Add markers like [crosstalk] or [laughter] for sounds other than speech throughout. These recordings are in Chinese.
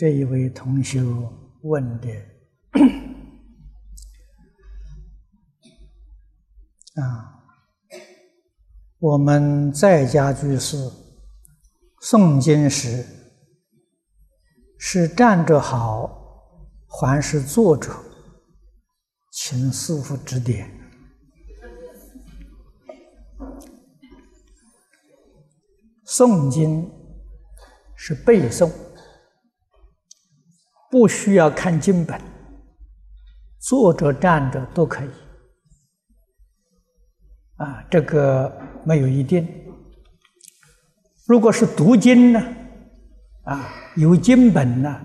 这一位同学问的 [coughs] 啊，我们在家居士诵经时是站着好，还是坐着？请师父指点。诵经是背诵。不需要看经本，坐着站着都可以。啊，这个没有一定。如果是读经呢，啊，有经本呢，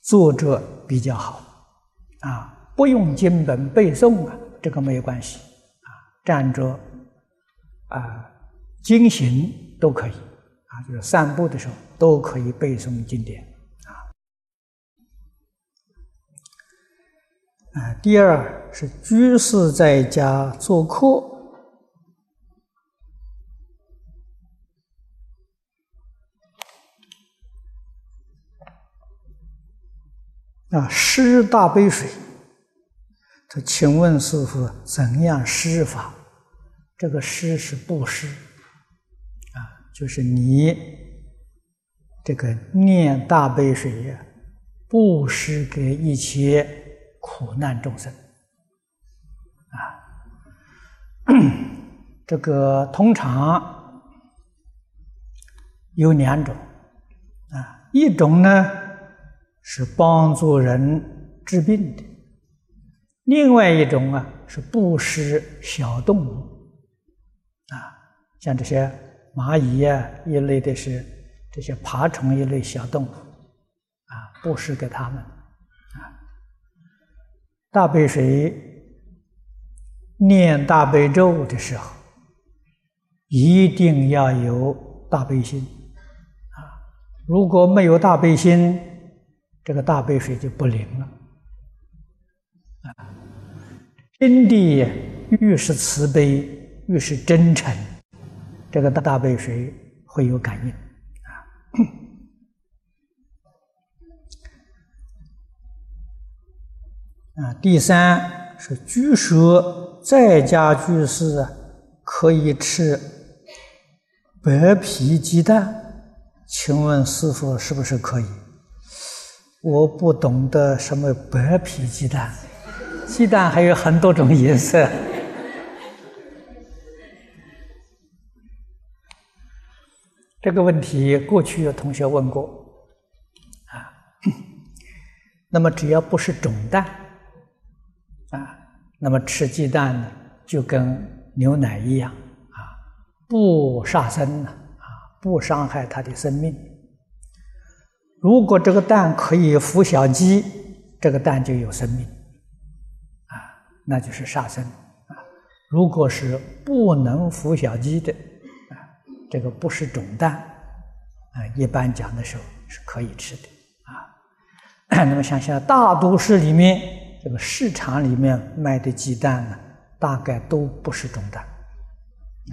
坐着比较好。啊，不用经本背诵啊，这个没有关系。啊，站着，啊，经行都可以。啊，就是散步的时候都可以背诵经典。啊，第二是居士在家做客，啊，施大杯水。他请问师傅，怎样施法？这个施是布施，啊，就是你这个念大杯水呀，布施给一切。苦难众生。啊，[clears throat] 这个通常有两种。啊，一种呢是帮助人治病的，另外一种啊是布施小动物。啊，像这些蚂蚁啊一类的是这些爬虫一类小动物。啊，布施给他们。大悲水念大悲咒的时候，一定要有大悲心啊！如果没有大悲心，这个大悲水就不灵了啊！心地越是慈悲，越是真诚，这个大大悲水会有感应啊，第三是居舍在家居士，可以吃白皮鸡蛋，请问师傅是不是可以？我不懂得什么白皮鸡蛋，鸡蛋还有很多种颜色。这个问题过去有同学问过，啊，[coughs] 那么只要不是种蛋。啊，那么吃鸡蛋呢，就跟牛奶一样啊，不杀生呢，啊，不伤害它的生命。如果这个蛋可以孵小鸡，这个蛋就有生命，啊，那就是杀生啊。如果是不能孵小鸡的，啊，这个不是种蛋，啊，一般讲的时候是可以吃的啊。[coughs] 那么想想大都市里面。这个市场里面卖的鸡蛋呢，大概都不是种蛋，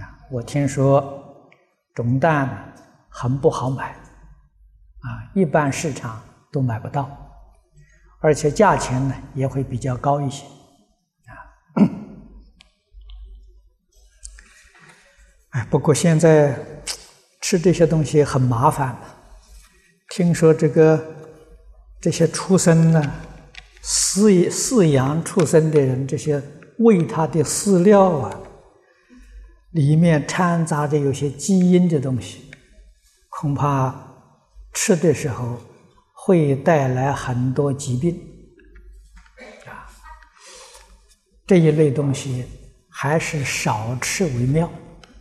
啊，我听说种蛋很不好买，啊，一般市场都买不到，而且价钱呢也会比较高一些，啊，哎，不过现在吃这些东西很麻烦，听说这个这些畜生呢。饲饲养畜生的人，这些喂它的饲料啊，里面掺杂着有些基因的东西，恐怕吃的时候会带来很多疾病啊。这一类东西还是少吃为妙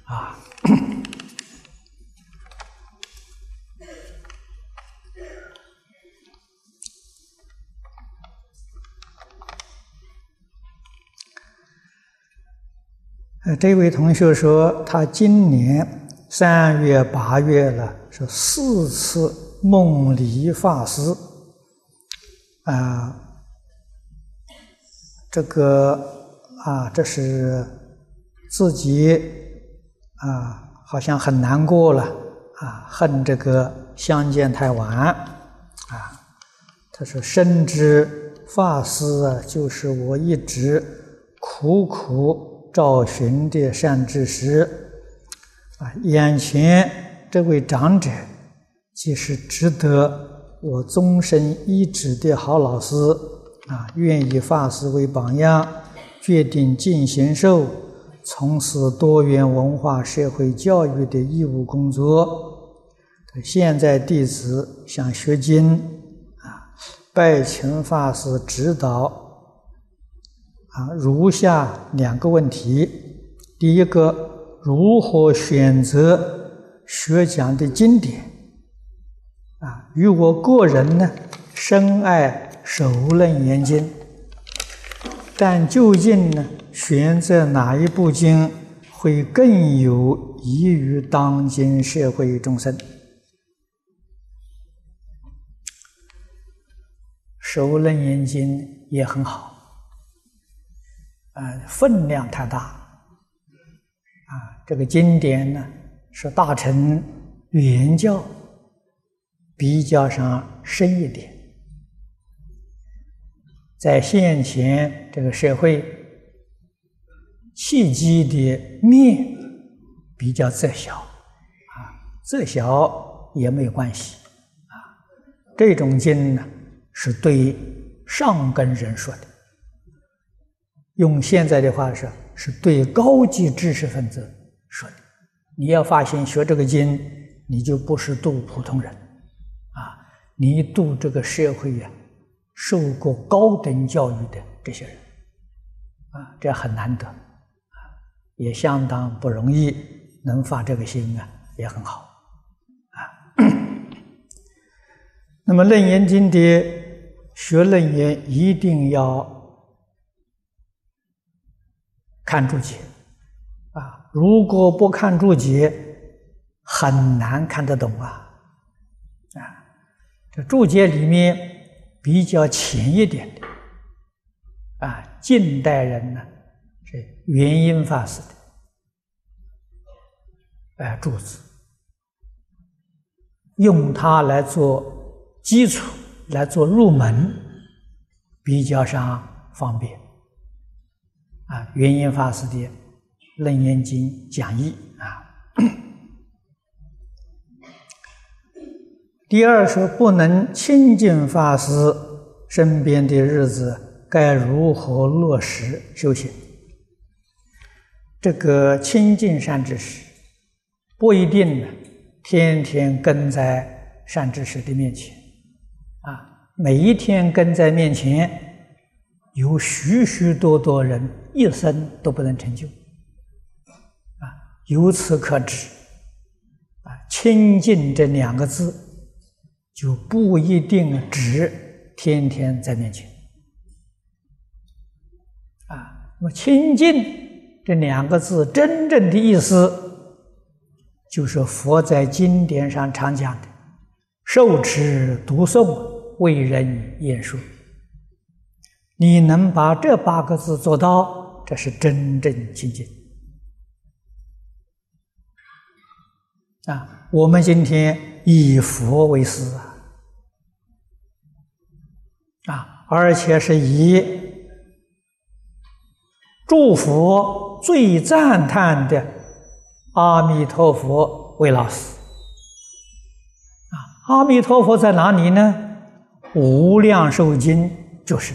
啊。[coughs] 呃，这位同学说，他今年三月、八月了，是四次梦离法师，啊，这个啊，这是自己啊，好像很难过了啊，恨这个相见太晚。啊，他说：“深知法师啊，就是我一直苦苦找寻的善知识啊。眼前这位长者，即是值得我终身依止的好老师啊。愿以法师为榜样，决定进行受，从事多元文化社会教育的义务工作。现在弟子想学经。”啊拜请法师指导啊，如下两个问题：第一个，如何选择学讲的经典？啊，与我个人呢，深爱《首楞严经》，但究竟呢，选择哪一部经会更有益于当今社会众生？《首楞严经》也很好，啊，分量太大，啊，这个经典呢是大乘原教比较上深一点，在现前这个社会契机的面比较窄小，啊，窄小也没有关系，啊，这种经呢。是对上根人说的，用现在的话说，是对高级知识分子说的。你要发现学这个经，你就不是度普通人，啊，你度这个社会呀，受过高等教育的这些人，啊，这很难得，啊，也相当不容易，能发这个心啊，也很好，啊。[coughs] 那么《楞严经》的。学楞严一定要看注解啊！如果不看注解，很难看得懂啊！啊，这注解里面比较浅一点的啊，近代人呢是元音法师的哎注子，用它来做基础。来做入门比较上方便啊，元音法师的《楞严经》讲义啊。第二说不能亲近法师身边的日子，该如何落实修行？这个亲近善知识不一定呢，天天跟在善知识的面前啊。每一天跟在面前，有许许多多人一生都不能成就，啊，由此可知，啊，清净这两个字就不一定指天天在面前，啊，那么清净这两个字真正的意思，就是佛在经典上常讲的，受持读诵。为人演说，你能把这八个字做到，这是真正清净啊！我们今天以佛为师啊，啊，而且是以祝福最赞叹的阿弥陀佛为老师啊！阿弥陀佛在哪里呢？无量寿经就是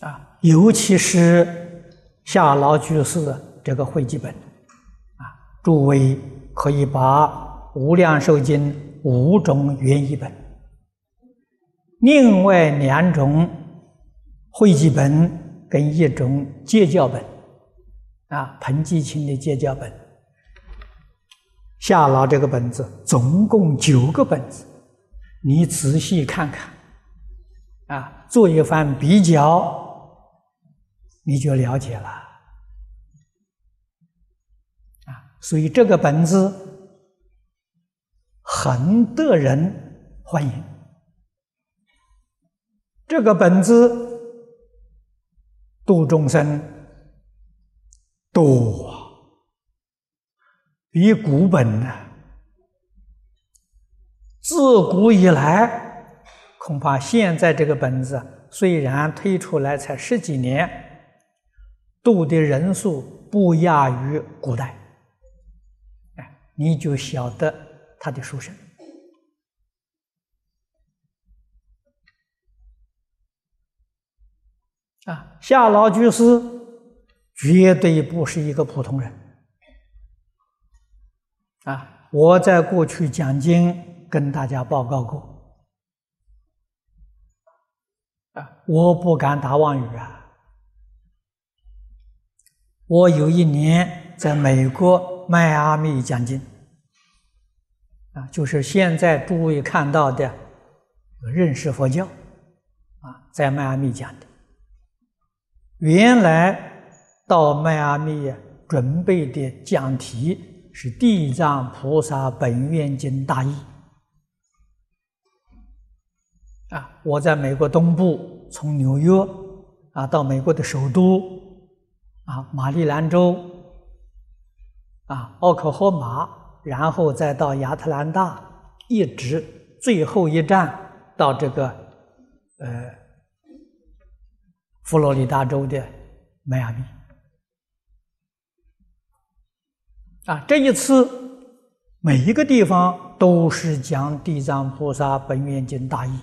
啊，尤其是夏老居士这个汇集本啊，诸位可以把无量寿经五种原译本，另外两种汇集本跟一种戒教本啊，彭继清的戒教本。夏老这个本子总共九个本子，你仔细看看，啊，做一番比较，你就了解了，啊，所以这个本子很得人欢迎，这个本子度众生多。比古本呢自古以来，恐怕现在这个本子虽然推出来才十几年，读的人数不亚于古代。哎，你就晓得他的书生啊，夏老居士绝对不是一个普通人。啊，我在过去讲经跟大家报告过，啊，我不敢打妄语啊。我有一年在美国迈阿密讲经，啊，就是现在诸位看到的认识佛教，啊，在迈阿密讲的。原来到迈阿密准备的讲题。是《地藏菩萨本愿经》大意啊！我在美国东部，从纽约啊到美国的首都啊马里兰州啊奥克荷马，然后再到亚特兰大，一直最后一站到这个呃佛罗里达州的迈阿密。啊，这一次每一个地方都是讲《地藏菩萨本愿经》大意。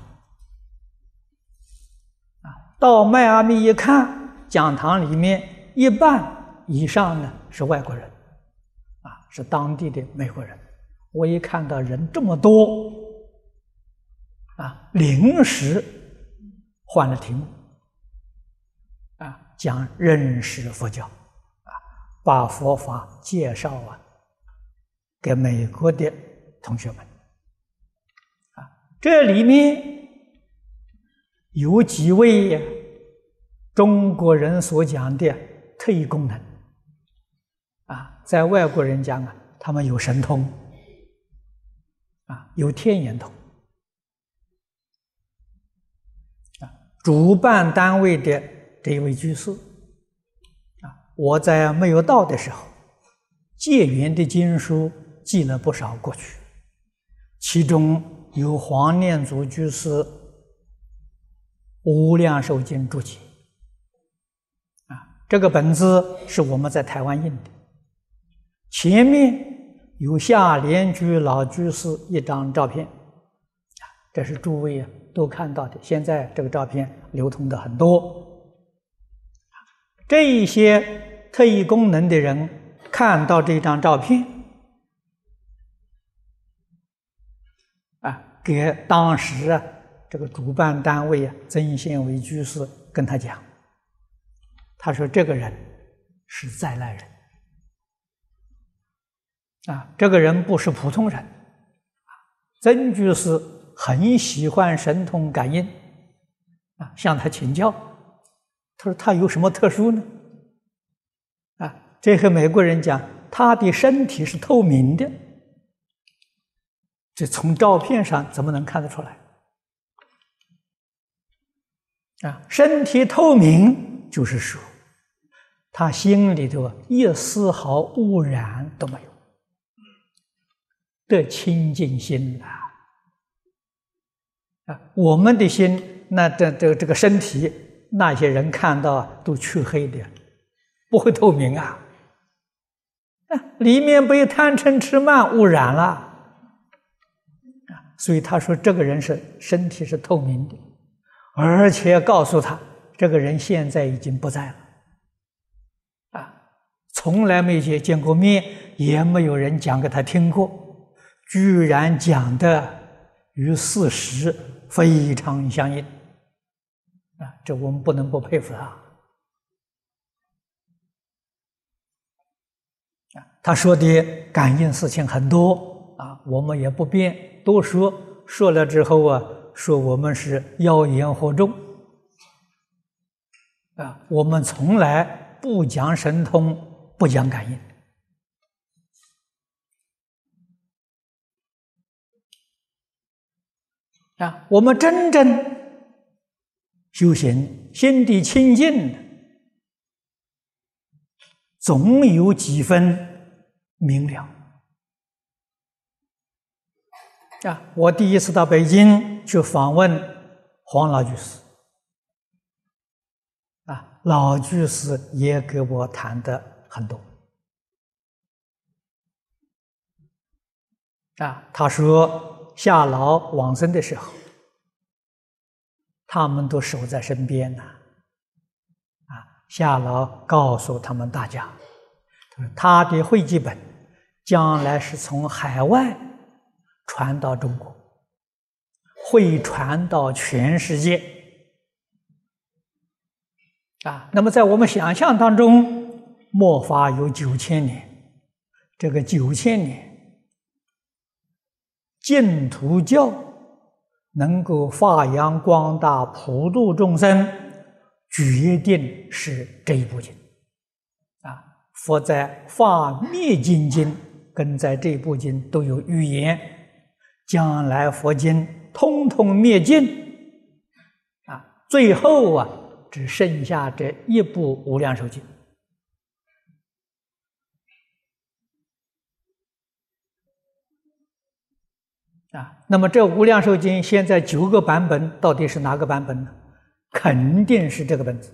啊，到迈阿密一看，讲堂里面一半以上呢是外国人，啊，是当地的美国人。我一看到人这么多，啊，临时换了题目，啊，讲认识佛教。啊把佛法介绍啊，给美国的同学们啊，这里面有几位中国人所讲的特异功能。啊，在外国人讲啊，他们有神通。啊，有天眼通。啊，主办单位的这一位居士。啊。我在没有到的时候，戒缘的经书寄了不少过去，其中有黄念祖居士《无量寿经注解》，这个本子是我们在台湾印的，前面有下莲居老居士一张照片，这是诸位啊都看到的。现在这个照片流通的很多。这一些特异功能的人看到这张照片，啊，给当时啊这个主办单位啊曾宪伟居士跟他讲，他说这个人是灾难人，啊，这个人不是普通人，曾居士很喜欢神通感应，啊，向他请教。他说：“他有什么特殊呢？啊，这和美国人讲，他的身体是透明的，这从照片上怎么能看得出来？啊，身体透明就是说，他心里头一丝毫污染都没有，的清净心呐。啊，我们的心，那这这这个身体。”那些人看到都黢黑的，不会透明啊！里面被贪嗔痴慢污染了！所以他说这个人是身体是透明的，而且告诉他这个人现在已经不在了，从来没见见过面，也没有人讲给他听过，居然讲的与事实非常相应。啊，这我们不能不佩服他。啊，他说的感应事情很多啊，我们也不便多说。说了之后啊，说我们是妖言惑众。啊，我们从来不讲神通，不讲感应。啊，我们真正。修行心地清净的，总有几分明了啊，我第一次到北京去访问黄老居士，啊，老居士也给我谈的很多。啊，他说夏老往生的时候，他们都守在身边呢。啊，夏老告诉他们大家，他的会记本将来是从海外传到中国，会传到全世界。啊，那么在我们想象当中，末法有九千年，这个九千年。净土教能够发扬光大、普度众生，决定是这一部经啊。佛在《发灭经》经跟在这部经都有预言，将来佛经通通灭尽啊，最后啊，只剩下这一部《无量寿经》。啊，那么这《无量寿经》现在九个版本到底是哪个版本呢？肯定是这个本子。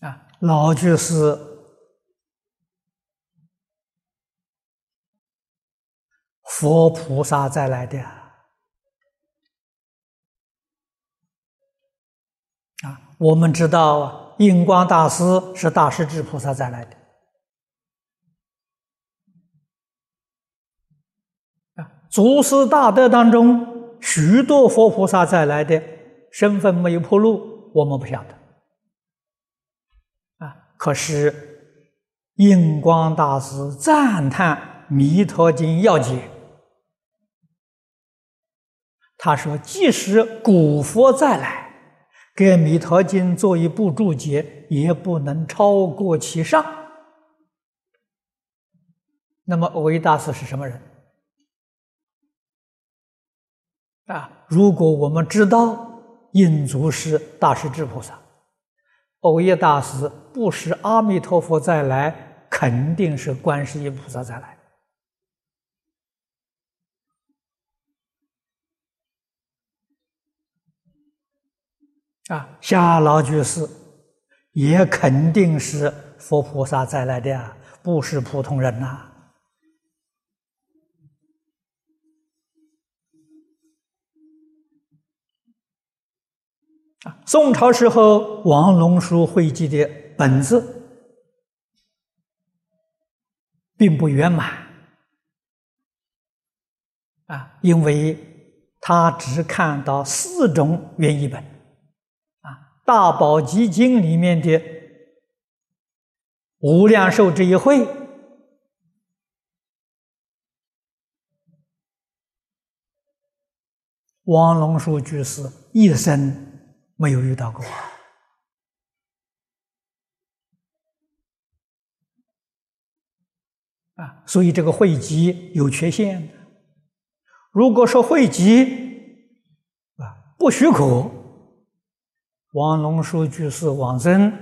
啊，老居士佛菩萨再来的啊，我们知道印光大师是大势至菩萨再来的。祖师大德当中，许多佛菩萨再来的身份没有破露，我们不晓得。啊，可是印光大师赞叹《弥陀经》要解，他说：“即使古佛再来，给《弥陀经》做一部注解，也不能超过其上。”那么，维大师是什么人？啊！如果我们知道印足是大势至菩萨，欧耶大师不是阿弥陀佛再来，肯定是观世音菩萨再来。啊，夏老居士也肯定是佛菩萨再来的呀，不是普通人呐。啊宋朝时候王龙书汇集的本子并不圆满啊，因为他只看到四种原译本啊，《大宝积经》里面的《无量寿》这一会，王龙书居士一生。没有遇到过啊，所以这个汇集有缺陷的。如果说汇集啊不许可，王龙书居士往生，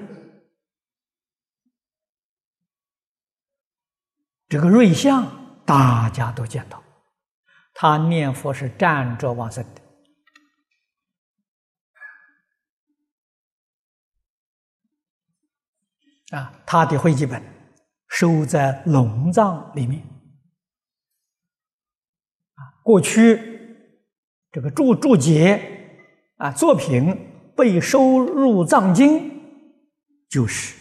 这个瑞相大家都见到，他念佛是站着往生的。啊，他的会记本收在龙藏里面。啊，过去这个注注解啊作品被收入藏经，就是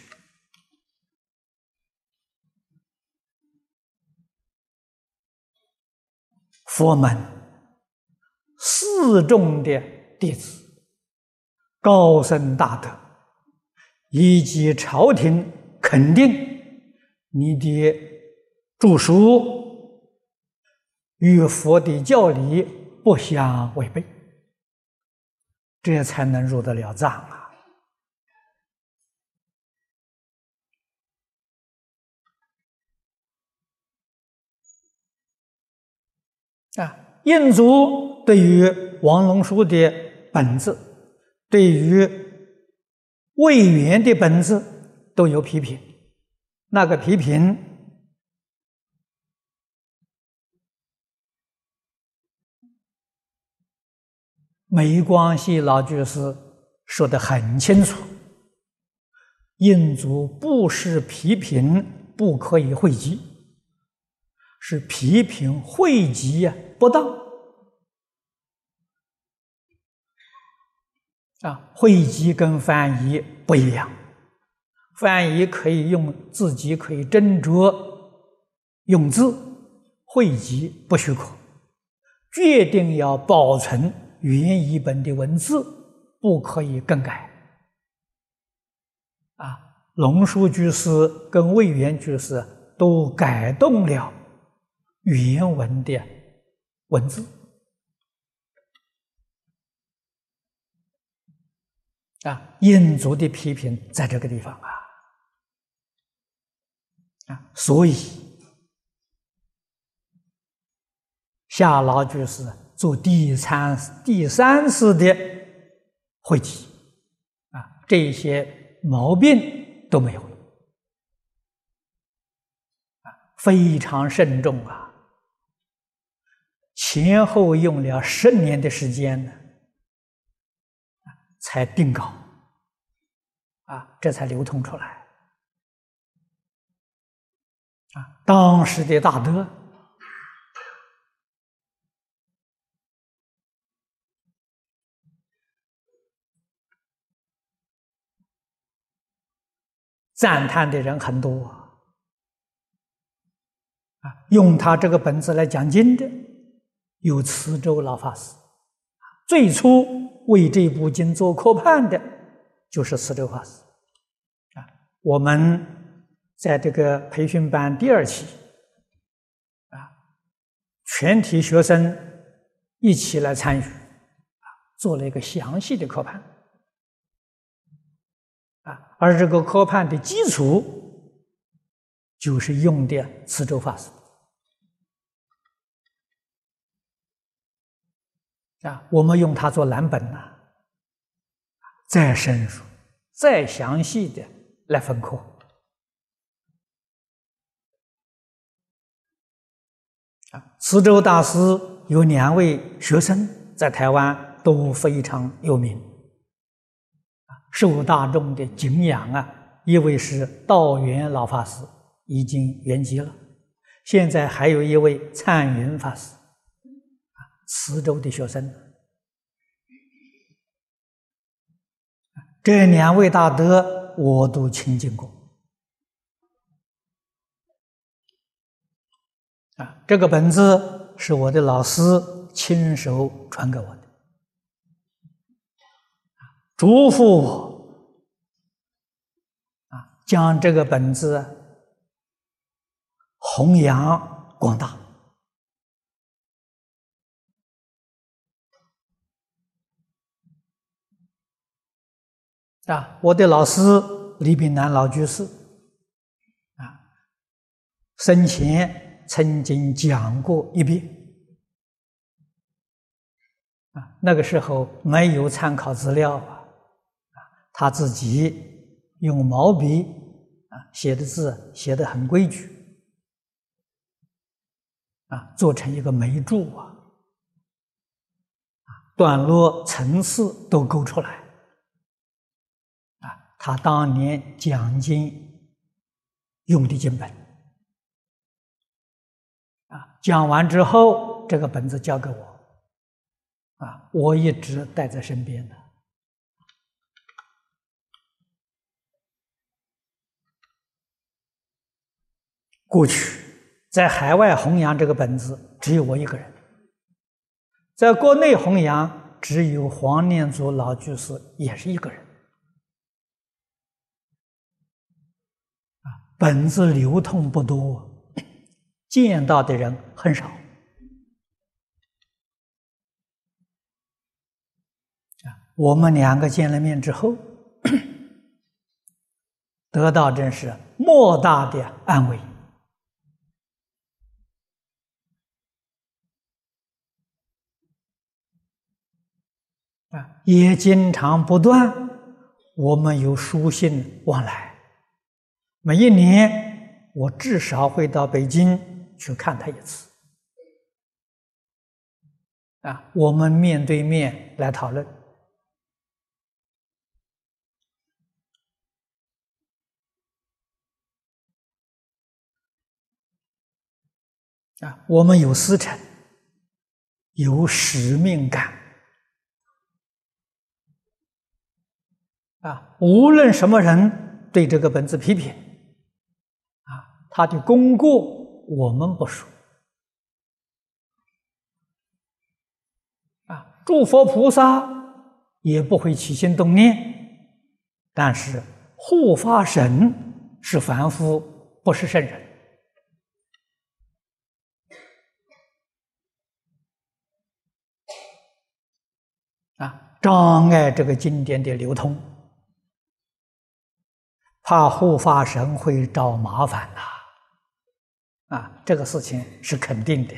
佛门四众的弟子，高僧大德。以及朝廷肯定你的著书与佛的教理不相违背，这才能入得了藏啊！啊，印祖对于王龙书的本子，对于。魏源的本质都有批评，那个批评没关系，老居士说的很清楚，印足不是批评不可以汇集，是批评汇集呀，不当。啊。汇集跟翻译不一样，翻译可以用自己可以斟酌用字，汇集不许可，决定要保存。原译本的文字不可以更改，啊，龙树居士跟魏源居士都改动了原文的文字，啊，印族的批评在这个地方啊，啊，所以夏老居士。做第三第三次的会集，啊，这些毛病都没有了，啊，非常慎重啊，前后用了十年的时间呢，才定稿，这才流通出来，啊，当时的大德。赞叹的人很多啊！用他这个本子来讲经的有慈州老法师，最初为这部经做科判的就是慈州法师。我们在这个培训班第二期啊，全体学生一起来参与啊，做了一个详细的科判。而这个科判的基础，就是用的磁州法师啊，我们用它做蓝本呐，再深入、再详细的来分科啊。慈州大师有两位学生在台湾都非常有名。受大众的敬仰啊！一位是道元老法师，已经圆寂了。现在还有一位灿云法师，啊，慈州的学生。这两位大德我都亲近过。啊，这个本子是我的老师亲手传给我的。嘱咐我啊，将这个本子弘扬广大啊！我的老师李炳南老居士啊，生前曾经讲过一遍啊，那个时候没有参考资料啊。他自己用毛笔啊写的字写的很规矩啊，做成一个眉注啊，段落层次都勾出来。他当年讲经用的经本啊，讲完之后这个本子交给我啊，我一直带在身边的。过去在海外弘扬这个本子，只有我一个人；在国内弘扬，只有黄念祖老居士也是一个人。本子流通不多，[coughs] 见到的人很少。我们两个见了面之后，[coughs] 得到真是莫大的安慰。啊，也经常不断，我们有书信往来。每一年，我至少会到北京去看他一次。啊，我们面对面来讨论。啊，我们有私诚，有使命感。啊，无论什么人对这个本子批评，他的功过我们不说。啊，诸佛菩萨也不会起心动念，但是护法神是凡夫，不是圣人。啊，障碍这个经典的流通，怕护法神会找麻烦呐！啊这个事情是肯定的。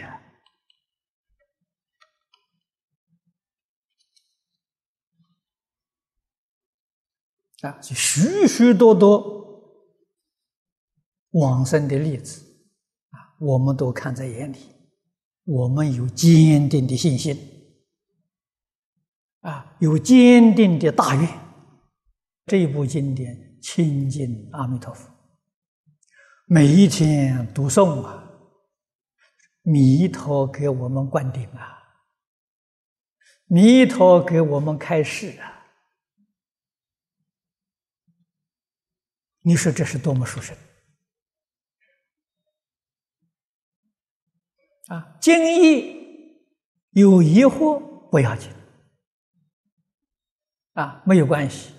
啊，许许多多往生的例子啊，我们都看在眼里，我们有坚定的信心。啊，有坚定的大愿，这部经典亲近阿弥陀佛，每一天读诵啊，弥陀给我们灌顶啊，弥陀给我们开示啊，你说这是多么殊胜啊！经义有疑惑不要紧。啊，没有关系。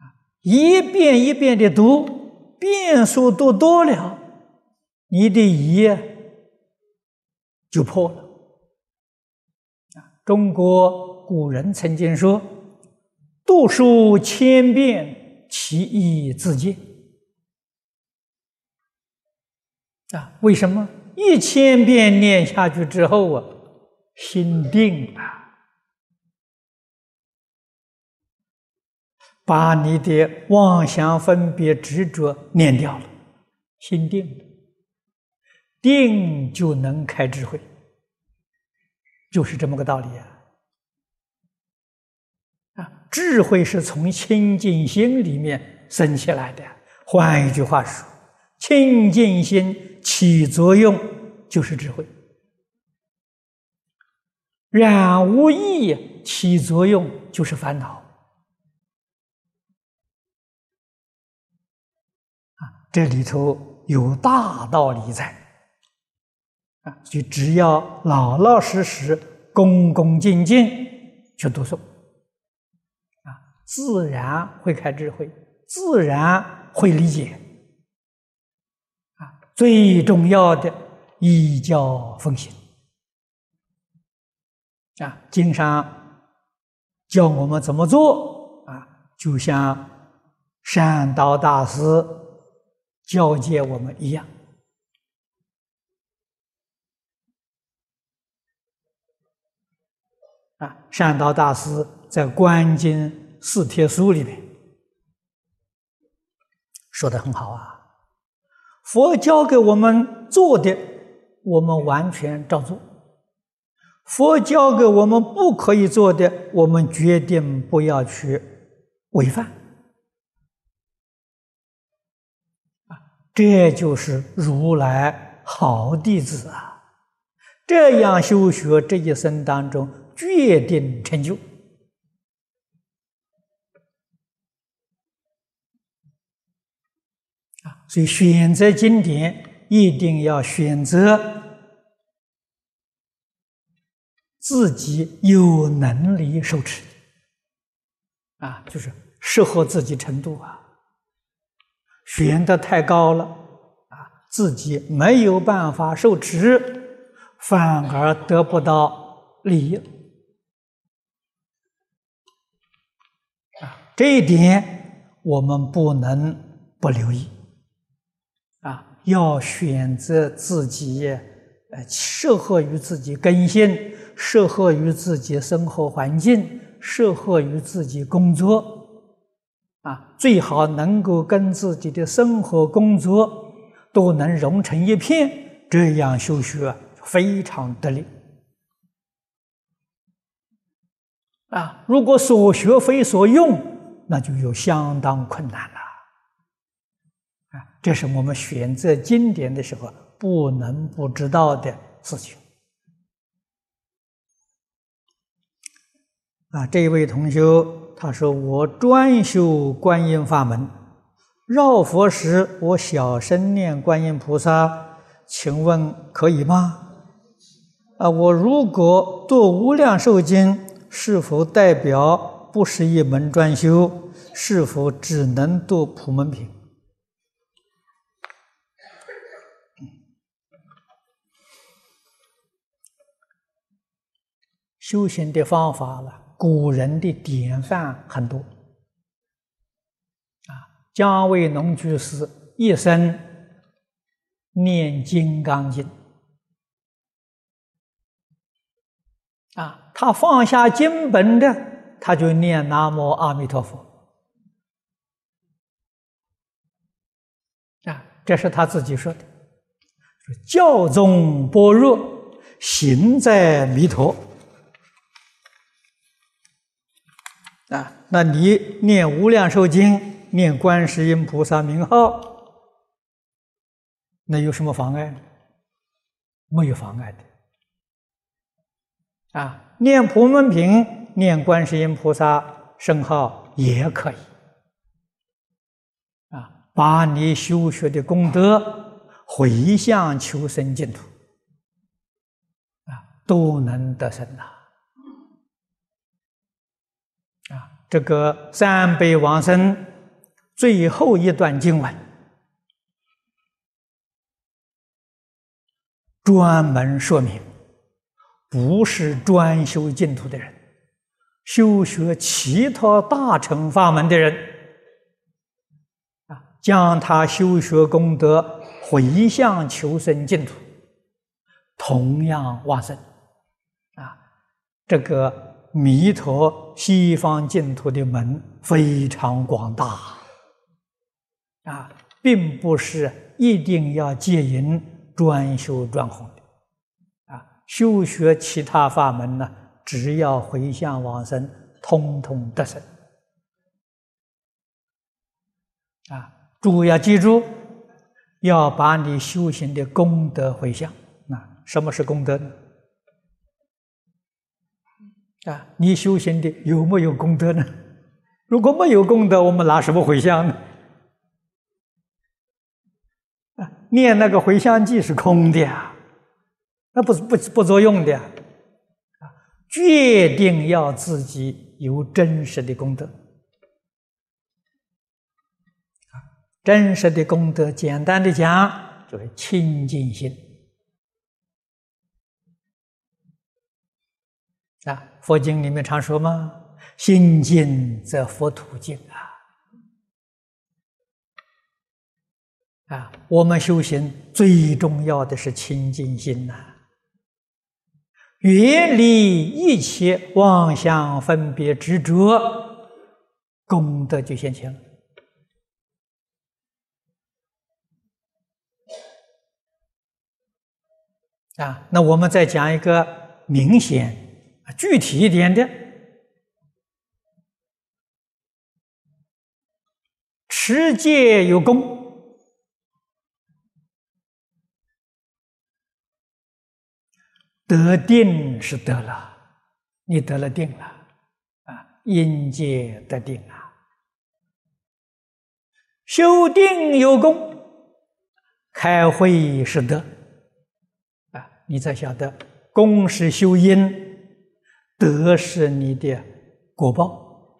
啊，一遍一遍的读，遍数读多了，你的疑就破了。啊，中国古人曾经说：“读书千遍，其义自见。”啊，为什么？一千遍念下去之后啊，心定了。把你的妄想、分别、执着念掉了，心定了，定就能开智慧，就是这么个道理啊！啊，智慧是从清净心里面生起来的。换一句话说，清净心起作用就是智慧，染无意起作用就是烦恼。这里头有大道理在，啊，就只要老老实实、恭恭敬敬去读诵，啊，自然会开智慧，自然会理解，啊，最重要的依教奉行，啊，经上教我们怎么做，啊，就像善导大师。交接我们一样啊！善导大师在《观经四帖书》里面说的很好啊。佛教给我们做的，我们完全照做；佛教给我们不可以做的，我们决定不要去违犯。这就是如来好弟子啊！这样修学，这一生当中决定成就啊！所以选择经典，一定要选择自己有能力受持啊，就是适合自己程度啊。选的太高了，啊，自己没有办法受持，反而得不到利益。啊，这一点我们不能不留意。啊，要选择自己，呃，适合于自己根性，适合于自己生活环境，适合于自己工作。啊，最好能够跟自己的生活、工作都能融成一片，这样修学非常得力。啊，如果所学非所用，那就有相当困难了。啊，这是我们选择经典的时候不能不知道的事情。啊，这一位同学他说：“我专修观音法门，绕佛时我小声念观音菩萨，请问可以吗？”啊，我如果读无量寿经，是否代表不是一门专修？是否只能读普门品？修行的方法了，古人的典范很多。啊，姜维农居士一生念《金刚经》，啊，他放下经本的，他就念南无阿弥陀佛。啊，这是他自己说的，说教中般若，行在弥陀。啊，那你念《无量寿经》，念观世音菩萨名号，那有什么妨碍？没有妨碍的。啊，念普门品，念观世音菩萨圣号也可以。啊，把你修学的功德回向求生净土，啊，都能得生呐。这个三悲往生最后一段经文，专门说明，不是专修净土的人，修学其他大乘法门的人，啊，将他修学功德回向求生净土，同样往生，啊，这个。弥陀西方净土的门非常广大啊，并不是一定要戒淫专修专弘的啊，修学其他法门呢，只要回向往生，通通得生啊。主要记住，要把你修行的功德回向。那什么是功德呢？啊，你修行的有没有功德呢？[laughs] 如果没有功德，我们拿什么回向呢？啊，念那个回向记是空的呀，那不是不不作用的啊。决定要自己有真实的功德，真实的功德，简单的讲就是清净心。啊，佛经里面常说嘛，“心净则佛土净”啊！啊，我们修行最重要的是清净心呐，远离一切妄想、分别、执着，功德就现前了。啊，那我们再讲一个明显。具体一点的，持戒有功，得定是得了，你得了定了，啊，因戒得定啊。修定有功，开会是得，啊，你才晓得功是修因。德是你的果报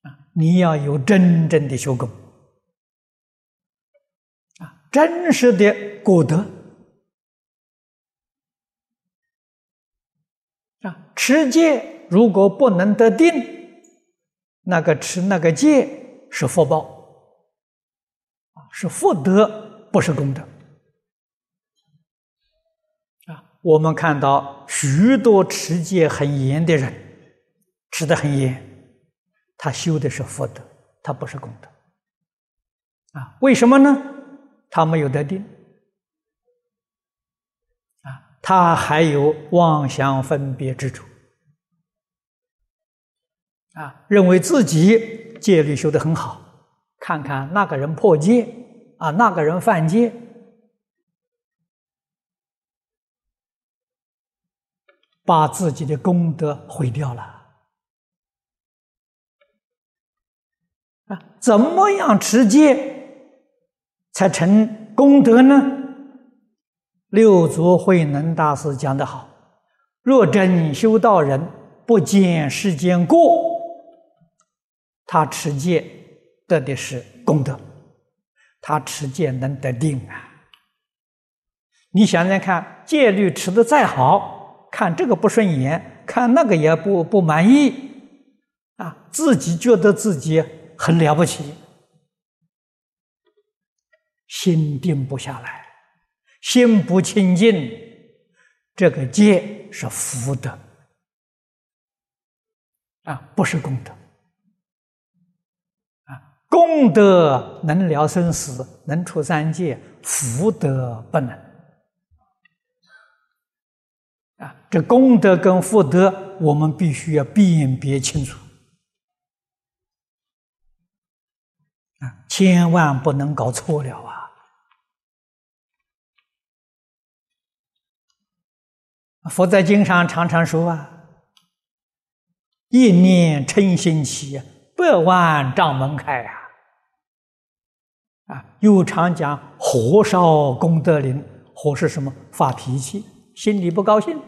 啊！你要有真正的修功啊，真实的果德啊！持戒如果不能得定，那个持那个戒是福报啊，是福德，不是功德。我们看到许多持戒很严的人，持得很严，他修的是福德，他不是功德。啊，为什么呢？他没有得定。啊，他还有妄想分别之处，啊，认为自己戒律修得很好，看看那个人破戒，啊，那个人犯戒，把自己的功德毁掉了，啊，怎么样持戒才成功德呢？六祖慧能大师讲得好：“若真修道人不见世间过，他持戒得的是功德，他持戒能得定啊！你想想看，戒律持的再好，看这个不顺眼，看那个也不不满意，啊，自己觉得自己很了不起，心定不下来。”心不清净，这个戒是福德啊，不是功德啊。功德能了生死，能出三界，福德不能啊。这功德跟福德，我们必须要辨别清楚啊，千万不能搞错了啊。佛在经上常常说啊：“一念嗔心起，百万障门开啊！”啊，又常讲火烧功德林，火是什么？发脾气，心里不高兴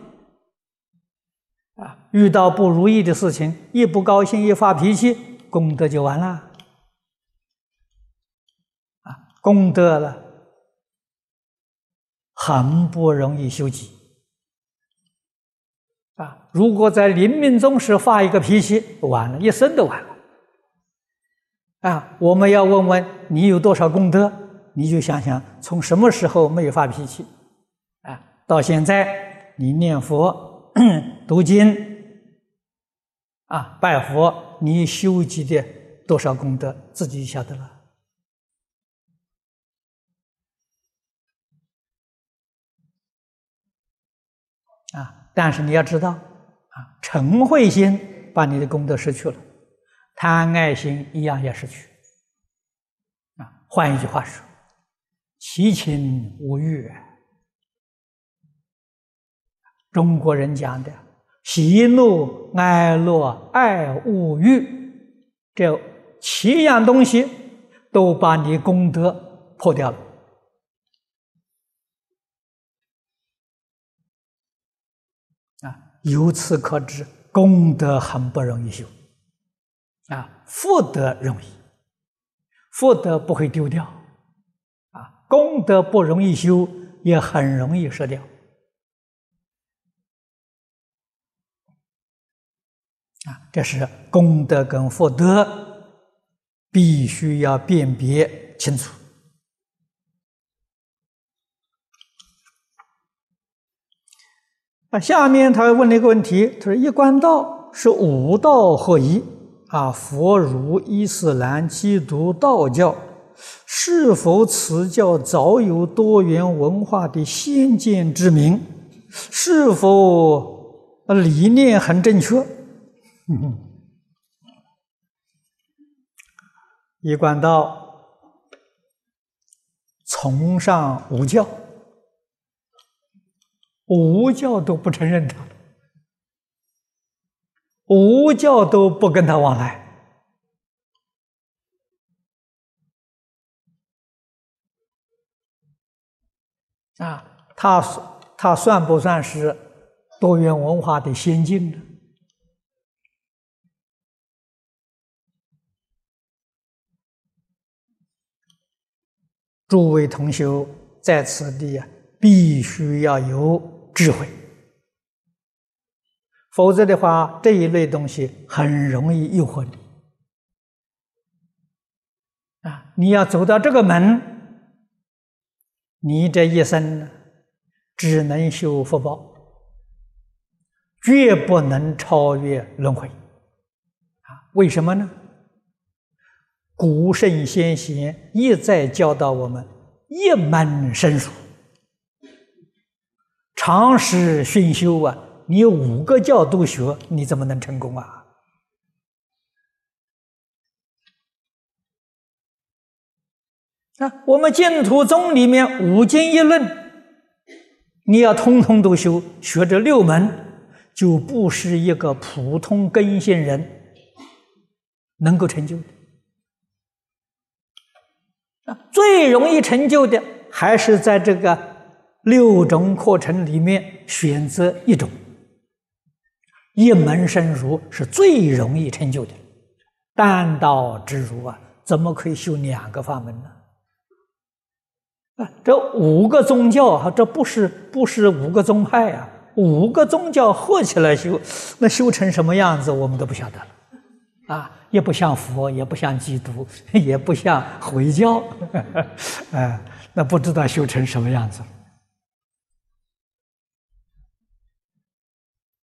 啊！遇到不如意的事情，一不高兴，一发脾气，功德就完了啊！功德了，很不容易修集。啊！如果在临命终时发一个脾气，完了，一生都完了。啊！我们要问问你有多少功德，你就想想从什么时候没有发脾气，啊，到现在你念佛、[coughs] 读经、啊拜佛，你修集的多少功德，自己晓得了。啊！但是你要知道，啊，嗔恚心把你的功德失去了，贪爱心一样也失去。啊，换一句话说，七情五欲，中国人讲的喜怒哀乐爱恶欲，这七样东西都把你功德破掉了。啊由此可知，功德很不容易修，啊，福德容易，福德不会丢掉，啊，功德不容易修，也很容易失掉，啊，这是功德跟福德必须要辨别清楚。啊下面他又问了一个问题，他说：“一观道是五道合一啊，佛、儒、伊斯兰、基督、道教，是否此教早有多元文化的先见之明？是否理念很正确？” [laughs] 一贯道崇尚无教。无教都不承认他，无教都不跟他往来啊！他他算不算是多元文化的先进呢？诸位同修在此地啊，必须要有。智慧，否则的话，这一类东西很容易诱惑你。啊，你要走到这个门，你这一生只能修福报，绝不能超越轮回。啊，为什么呢？古圣先贤一再教导我们一门深入。常识熏修啊，你五个教都学，你怎么能成功啊？啊，我们净土宗里面五经一论，你要通通都修，学这六门，就不是一个普通根性人能够成就的。那，最容易成就的还是在这个六种课程里面选择一种，一门深入是最容易成就的。单道之如啊，怎么可以修两个法门呢？啊，这五个宗教哈，这不是不是五个宗派呀？五个宗教合起来修，那修成什么样子，我们都不晓得了。啊，也不像佛，也不像基督，也不像回教，[laughs] 啊，那不知道修成什么样子。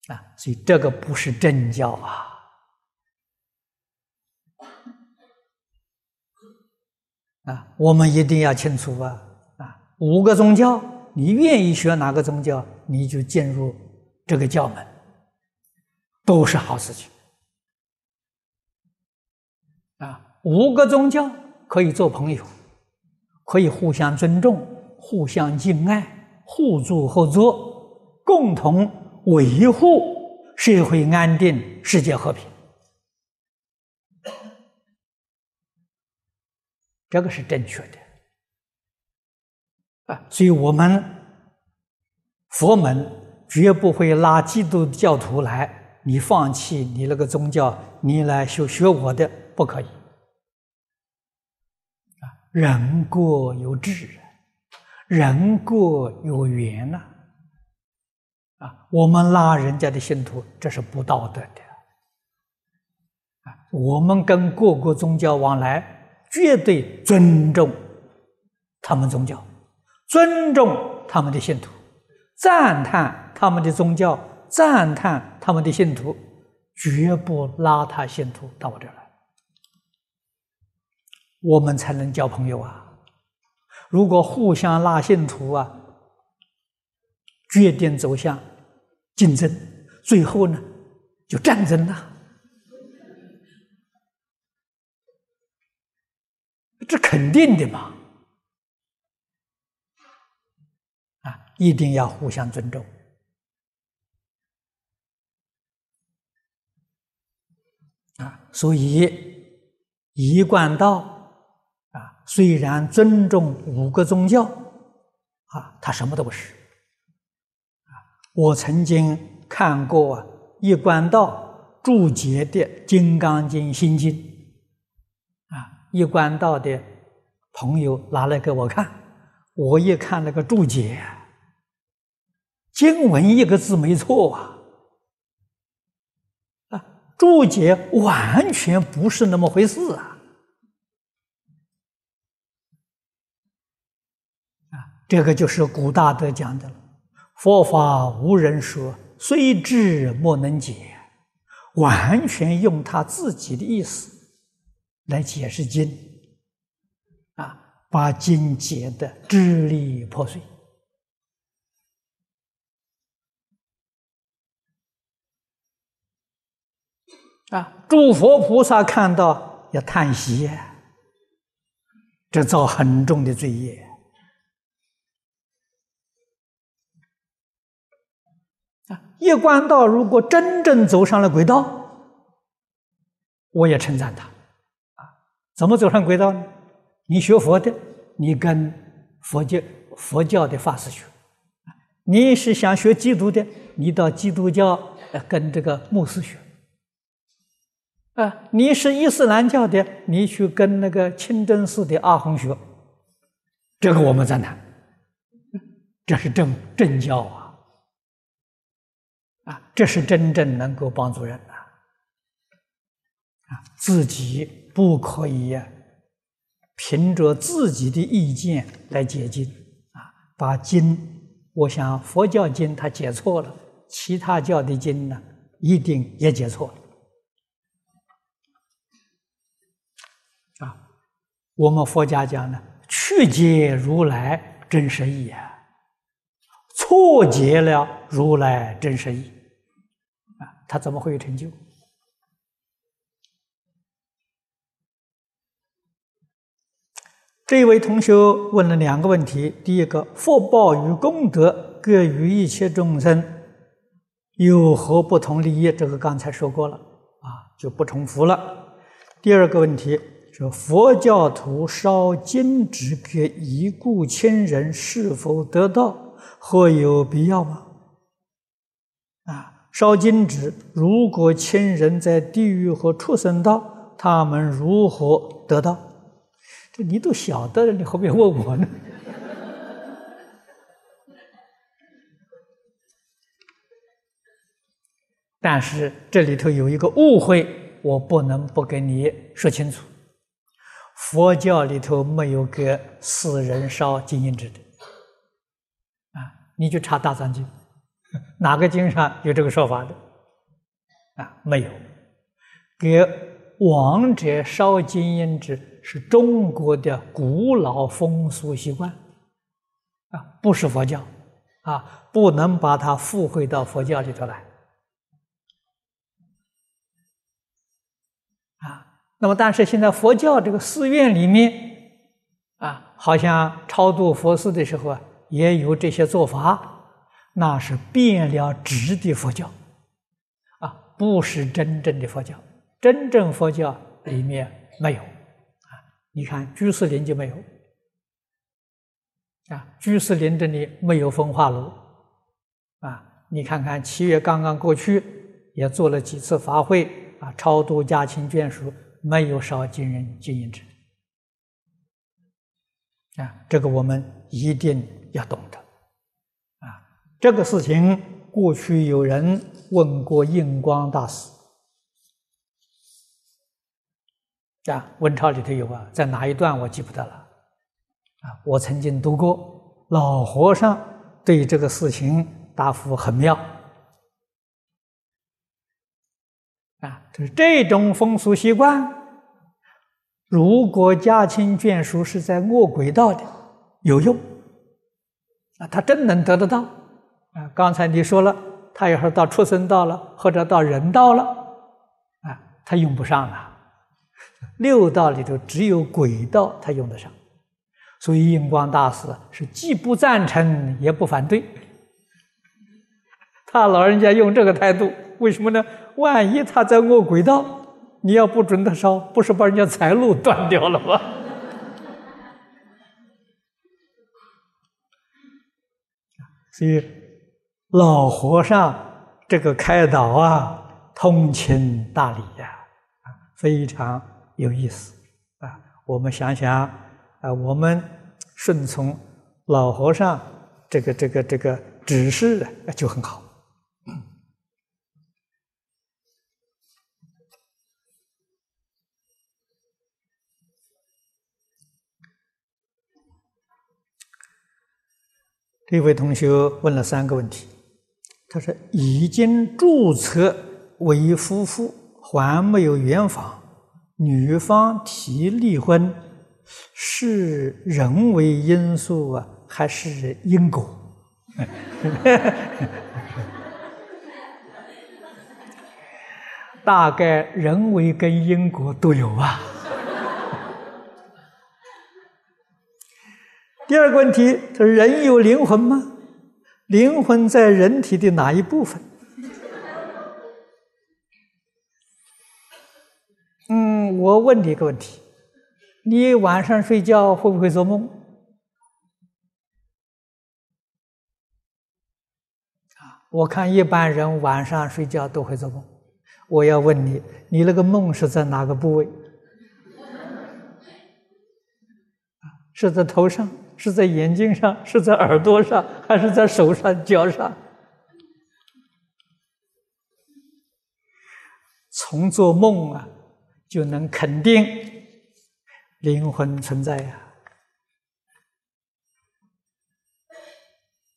啊，所以这个不是正教啊。啊，我们一定要清楚啊啊。五个宗教，你愿意学哪个宗教，你就进入这个教门，都是好事情。啊，五个宗教可以做朋友，可以互相尊重、互相敬爱、互助合作，共同维护社会安定、世界和平。这个是正确的。啊，所以我们佛门绝不会拉基督教徒来，你放弃你那个宗教，你来学学我的，不可以。人各有志，人各有缘呐。啊，我们拉人家的信徒，这是不道德的。啊，我们跟各个宗教往来，绝对尊重他们宗教。尊重他们的信徒，赞叹他们的宗教，赞叹他们的信徒，绝不拉他信徒到我这儿来，我们才能交朋友啊！如果互相拉信徒啊，决定走向竞争，最后呢，就战争了，这肯定的嘛。啊一定要互相尊重啊！所以一贯道，虽然尊重五个宗教啊，他什么都不是啊。我曾经看过啊，一贯道注解的《金刚经》《心经》啊，一贯道的朋友拿来给我看，我一看那个注解。经文一个字没错啊，啊，注解完全不是那么回事啊，啊，这个就是古大德讲的了，佛法无人说，虽知莫能解，完全用他自己的意思来解释经，啊，把经解的支离破碎。啊！诸佛菩萨看到要叹息，这造很重的罪业。啊！一观道如果真正走上了轨道，我也称赞他。啊，怎么走上轨道呢？你学佛的，你跟佛教佛教的法师学；你是想学基督的，你到基督教跟这个牧师学。啊，你是伊斯兰教的，你去跟那个清真寺的阿訇学，这个我们赞叹，这是正正教啊，啊，这是真正能够帮助人的，啊，自己不可以，凭着自己的意见来解经，啊，把经，我想佛教经他解错了，其他教的经呢，一定也解错了。我们佛家讲呢，去解如来真实义啊，错解了如来真实义，啊，他怎么会有成就？这位同学问了两个问题：第一个，福报与功德各于一切众生有何不同利益？这个刚才说过了，啊，就不重复了。第二个问题说：佛教徒烧金纸给已故亲人，是否得道？或有必要吗？啊，烧金纸，如果亲人在地狱和畜生道，他们如何得到？这你都晓得了，你何必问我呢？[laughs] 但是这里头有一个误会，我不能不跟你说清楚。佛教里头没有给死人烧金银纸的，啊，你去查《大藏经》，[laughs] 哪个经上有这个说法的？啊，没有。给亡者烧金银纸。是中国的古老风俗习惯，啊，不是佛教，啊，不能把它附会到佛教里头来，啊，那么但是现在佛教这个寺院里面，啊，好像超度佛寺的时候啊，也有这些做法，那是变了质的佛教，啊，不是真正的佛教，真正佛教里面没有。啊你看居士林就没有啊，居士林这里没有焚化炉啊。你看看七月刚刚过去，也做了几次法会啊，超度家亲眷属，没有烧金人金银纸啊。这个我们一定要懂得。这个事情过去有人问过印光大师。啊，文钞里头有啊，在哪一段我记不得了。啊，我曾经读过，老和尚对这个事情答复很妙。啊，就是这种风俗习惯，如果家亲眷属是在恶轨道的，有用。啊，他真能得得到。啊，刚才你说了，他要是到畜生道了，或者到人道了，啊，他用不上了。六道里头只有鬼道他用得上，所以印光大师是既不赞成也不反对。他老人家用这个态度，为什么呢？万一他在恶鬼道，你要不准他烧，不是把人家财路断掉了吗？[laughs] 所以老和尚这个开导啊，通情达理呀，啊，非常。有意思啊！我们想想啊，我们顺从老和尚这个这个这个指示就很好。这位同学问了三个问题，他说：“已经注册为夫妇，还没有圆房。”女方提离婚是人为因素啊，还是因果？[laughs] 大概人为跟因果都有吧。[laughs] 第二个问题，他说：人有灵魂吗？灵魂在人体的哪一部分？嗯我问你一个问题：你晚上睡觉会不会做梦？啊，我看一般人晚上睡觉都会做梦。我要问你，你那个梦是在哪个部位？是在头上？是在眼睛上？是在耳朵上？还是在手上、脚上？从做梦啊！就能肯定灵魂存在呀！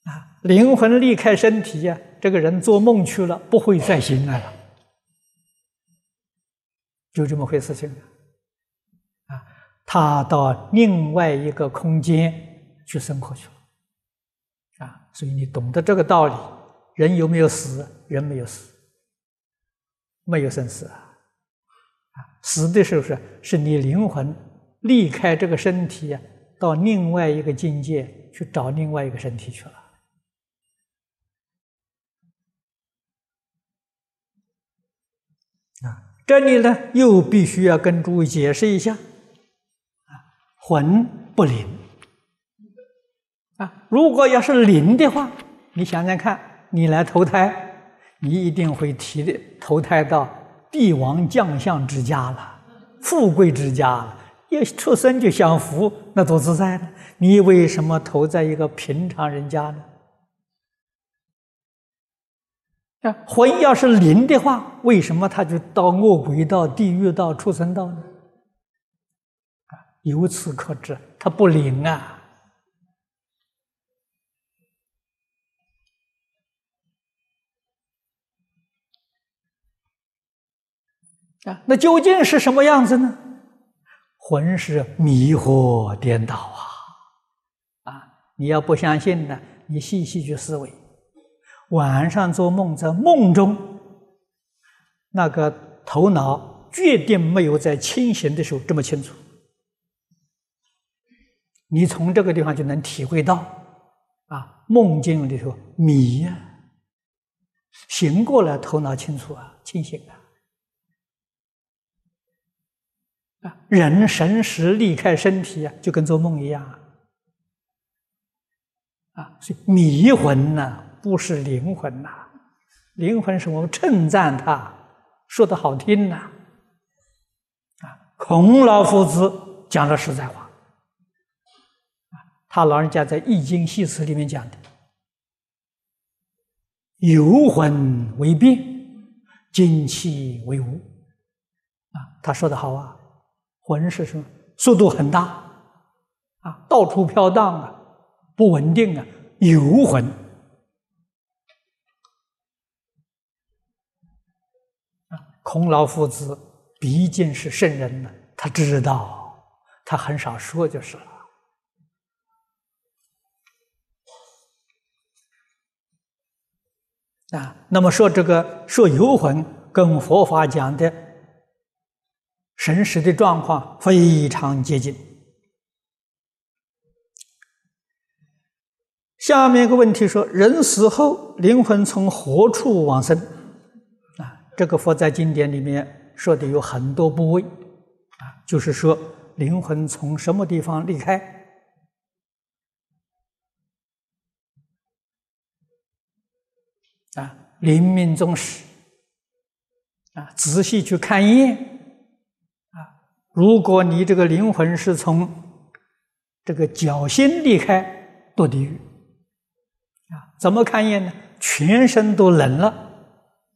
啊，灵魂离开身体呀，这个人做梦去了，不会再醒来了，就这么回事情啊！他到另外一个空间去生活去了啊！所以你懂得这个道理，人有没有死？人没有死，没有生死啊！啊，死的时候是是你灵魂离开这个身体呀，到另外一个境界去找另外一个身体去了。啊，这里呢又必须要跟诸位解释一下，啊，魂不灵，啊，如果要是灵的话，你想想看，你来投胎，你一定会提的投胎到帝王将相之家了，富贵之家了，一出生就享福，那多自在呢？你为什么投在一个平常人家呢？啊魂要是灵的话，为什么他就到恶鬼道、地狱道、畜生道呢？由此可知，他不灵啊！啊，那究竟是什么样子呢？魂是迷惑颠倒啊！啊，你要不相信呢，你细细去思维。晚上做梦，在梦中，那个头脑决定没有在清醒的时候这么清楚。你从这个地方就能体会到，啊，梦境里头迷呀，醒过来头脑清楚啊，清醒啊，啊，人神识离开身体啊，就跟做梦一样啊，啊，所以迷魂呢。不是灵魂呐，灵魂是我们称赞他，说的好听呐。啊，孔老夫子讲了实在话，啊，他老人家在《易经系辞》里面讲的，游魂为变，精气为无。啊，他说的好啊，魂是什么？速度很大，啊，到处飘荡啊，不稳定啊，游魂。孔老夫子毕竟是圣人呢，他知道，他很少说就是了。啊，那么说这个说游魂跟佛法讲的神识的状况非常接近。下面一个问题说：人死后灵魂从何处往生？啊这个佛在经典里面说的有很多部位，啊，就是说灵魂从什么地方离开，啊，临命终时，啊，仔细去看验，啊，如果你这个灵魂是从这个脚心离开，堕地狱，啊，怎么看验呢？全身都冷了。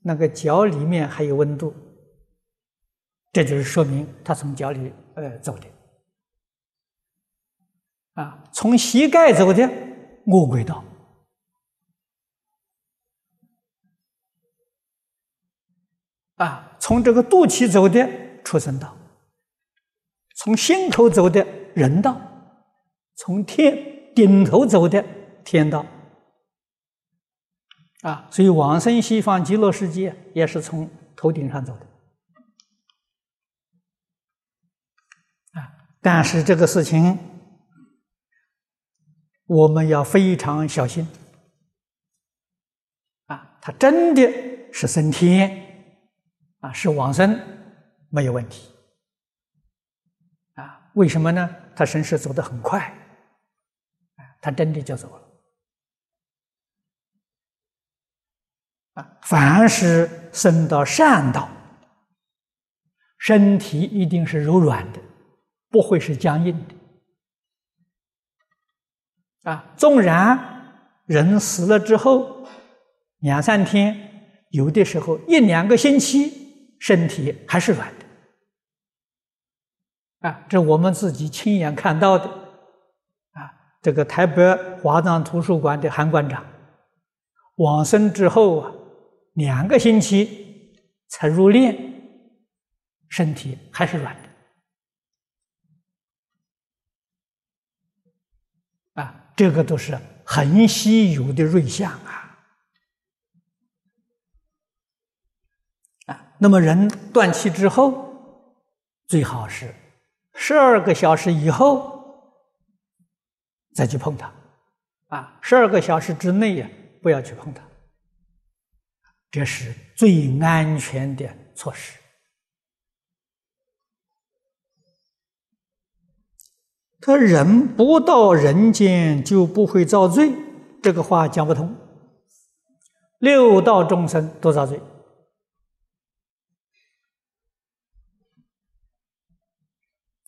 那个脚里面还有温度，这就是说明他从脚里呃走的，啊，从膝盖走的恶鬼道，啊，从这个肚脐走的畜生道，从心口走的人道，从天顶头走的天道。啊，所以往生西方极乐世界也是从头顶上走的，啊，但是这个事情我们要非常小心，啊，他真的是升天，啊，是往生没有问题，为什么呢？他神识走得很快，啊，他真的就走了。凡是升到善道，身体一定是柔软的，不会是僵硬的。啊，纵然人死了之后两三天，有的时候一两个星期，身体还是软的。啊，这我们自己亲眼看到的。啊，这个台北华藏图书馆的韩馆长往生之后啊。两个星期才入殓，身体还是软的啊！这个都是很稀有的瑞相啊！啊，那么人断气之后，最好是十二个小时以后再去碰它，啊，十二个小时之内呀，不要去碰它，这是最安全的措施。他人不到人间就不会遭罪，这个话讲不通。六道众生都遭罪，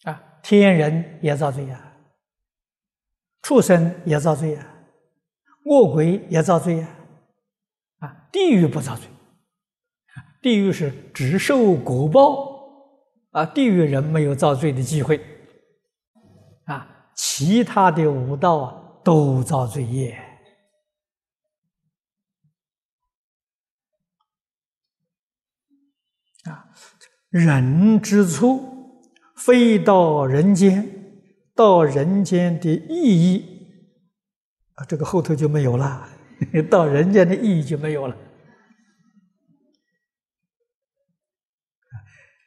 啊，天人也遭罪呀，畜生也遭罪呀，恶鬼也遭罪呀，啊，地狱不遭罪，地狱是只受果报，啊，地狱人没有遭罪的机会。啊其他的五道啊，都造罪业啊！人之初，飞到人间，到人间的意义啊，这个后头就没有了。[laughs] 到人间的意义就没有了。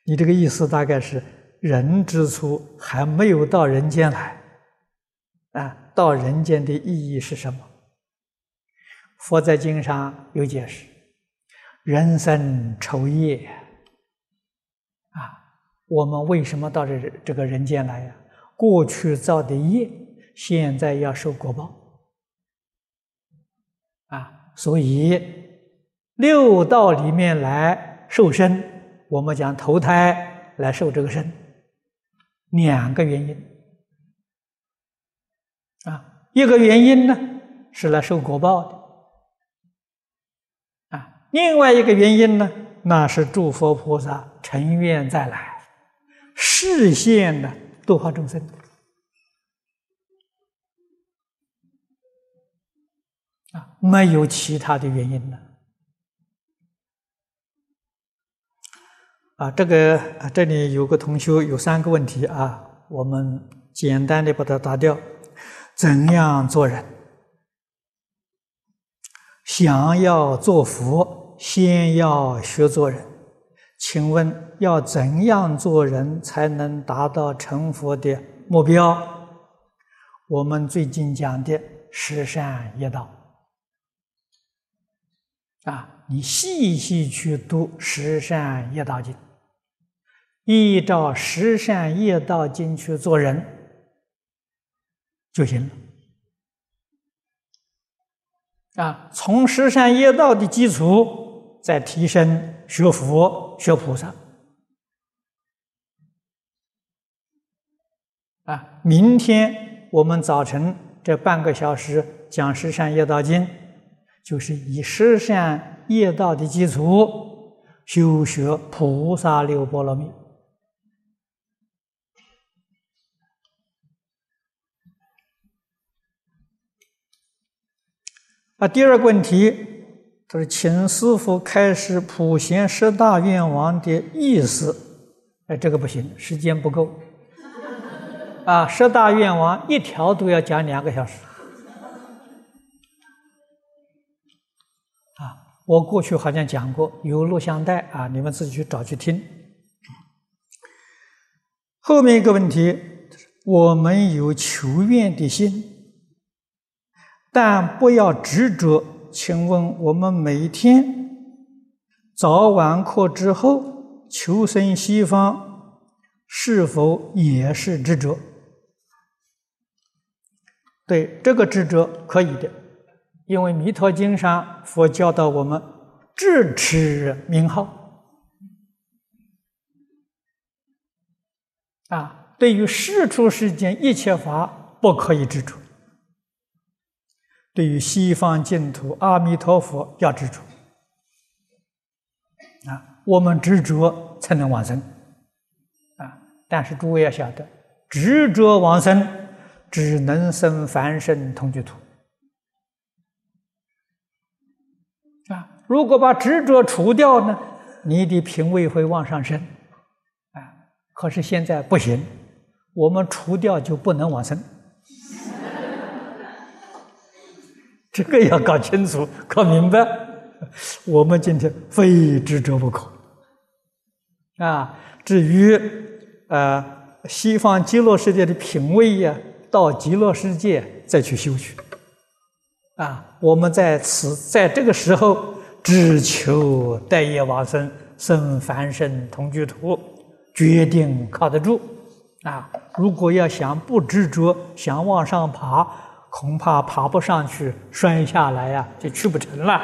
你这个意思大概是人之初还没有到人间来。啊，到人间的意义是什么？佛在经上有解释：人生愁业啊，我们为什么到这这个人间来呀？过去造的业，现在要受果报啊，所以六道里面来受身，我们讲投胎来受这个身，两个原因。啊，一个原因呢是来受果报的，啊，另外一个原因呢，那是诸佛菩萨成愿再来，视线的度化众生，啊，没有其他的原因了。啊，这个啊，这里有个同学有三个问题啊，我们简单的把它答掉。怎样做人？想要做佛，先要学做人。请问要怎样做人才能达到成佛的目标？我们最近讲的十善业道啊，你细细去读十善业道经，依照十善业道经去做人。就行了啊！从十善业道的基础再提升，学佛学菩萨啊！明天我们早晨这半个小时讲十善业道经，就是以十善业道的基础修学菩萨六波罗蜜。啊，第二个问题，他说：“请师傅开始普贤十大愿望的意思。”哎，这个不行，时间不够。啊，十大愿望一条都要讲两个小时。啊，我过去好像讲过，有录像带啊，你们自己去找去听。后面一个问题，我们有求愿的心。但不要执着。请问我们每天早晚课之后求生西方，是否也是执着？对，这个执着可以的，因为《弥陀经》上佛教导我们智持名号啊，对于世出世间一切法不可以执着。对于西方净土，阿弥陀佛要执着啊！我们执着才能往生啊！但是诸位要晓得，执着往生只能生凡圣同居土啊！如果把执着除掉呢，你的品位会往上升啊！可是现在不行，我们除掉就不能往生。这个要搞清楚、[laughs] 搞明白。我们今天非执着不可啊。至于呃西方极乐世界的品位呀，到极乐世界再去修去啊。我们在此在这个时候，只求待业往生，生凡圣同居土，决定靠得住啊。如果要想不执着，想往上爬，恐怕爬不上去摔下来呀就去不成了。